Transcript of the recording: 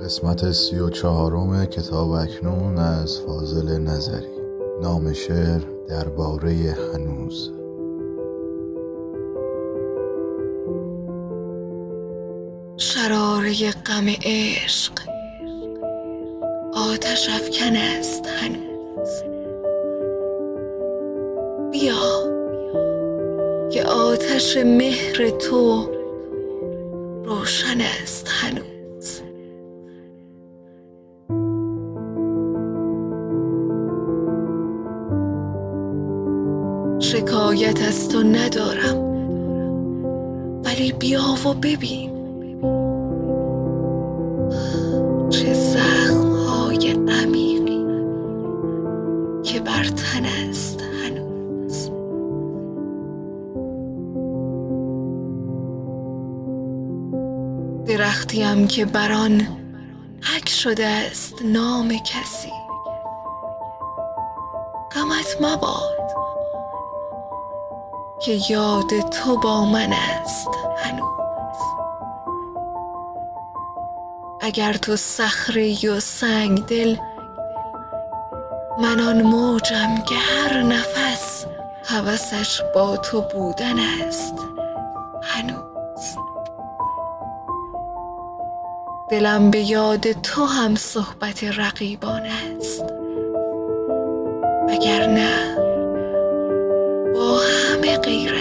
قسمت سی و چهارم کتاب اکنون از فاضل نظری نام شعر درباره هنوز. شراره غم عشق آتش افکن است هنوز. بیا که آتش مهر تو روشن است هنوز. شکایت از تو ندارم. ولی بیا و ببین چه زخم های عمیقی که بر تن است هنوز. درختیم که بر آن حک شده است نام کسی. غمت مباد. که یاد تو با من است هنوز. اگر تو صخره و سنگ دل من آن موجم که هر نفس هوسش با تو بودن است هنوز. دلم به یاد تو هم صحبت رقیبان است. وگر y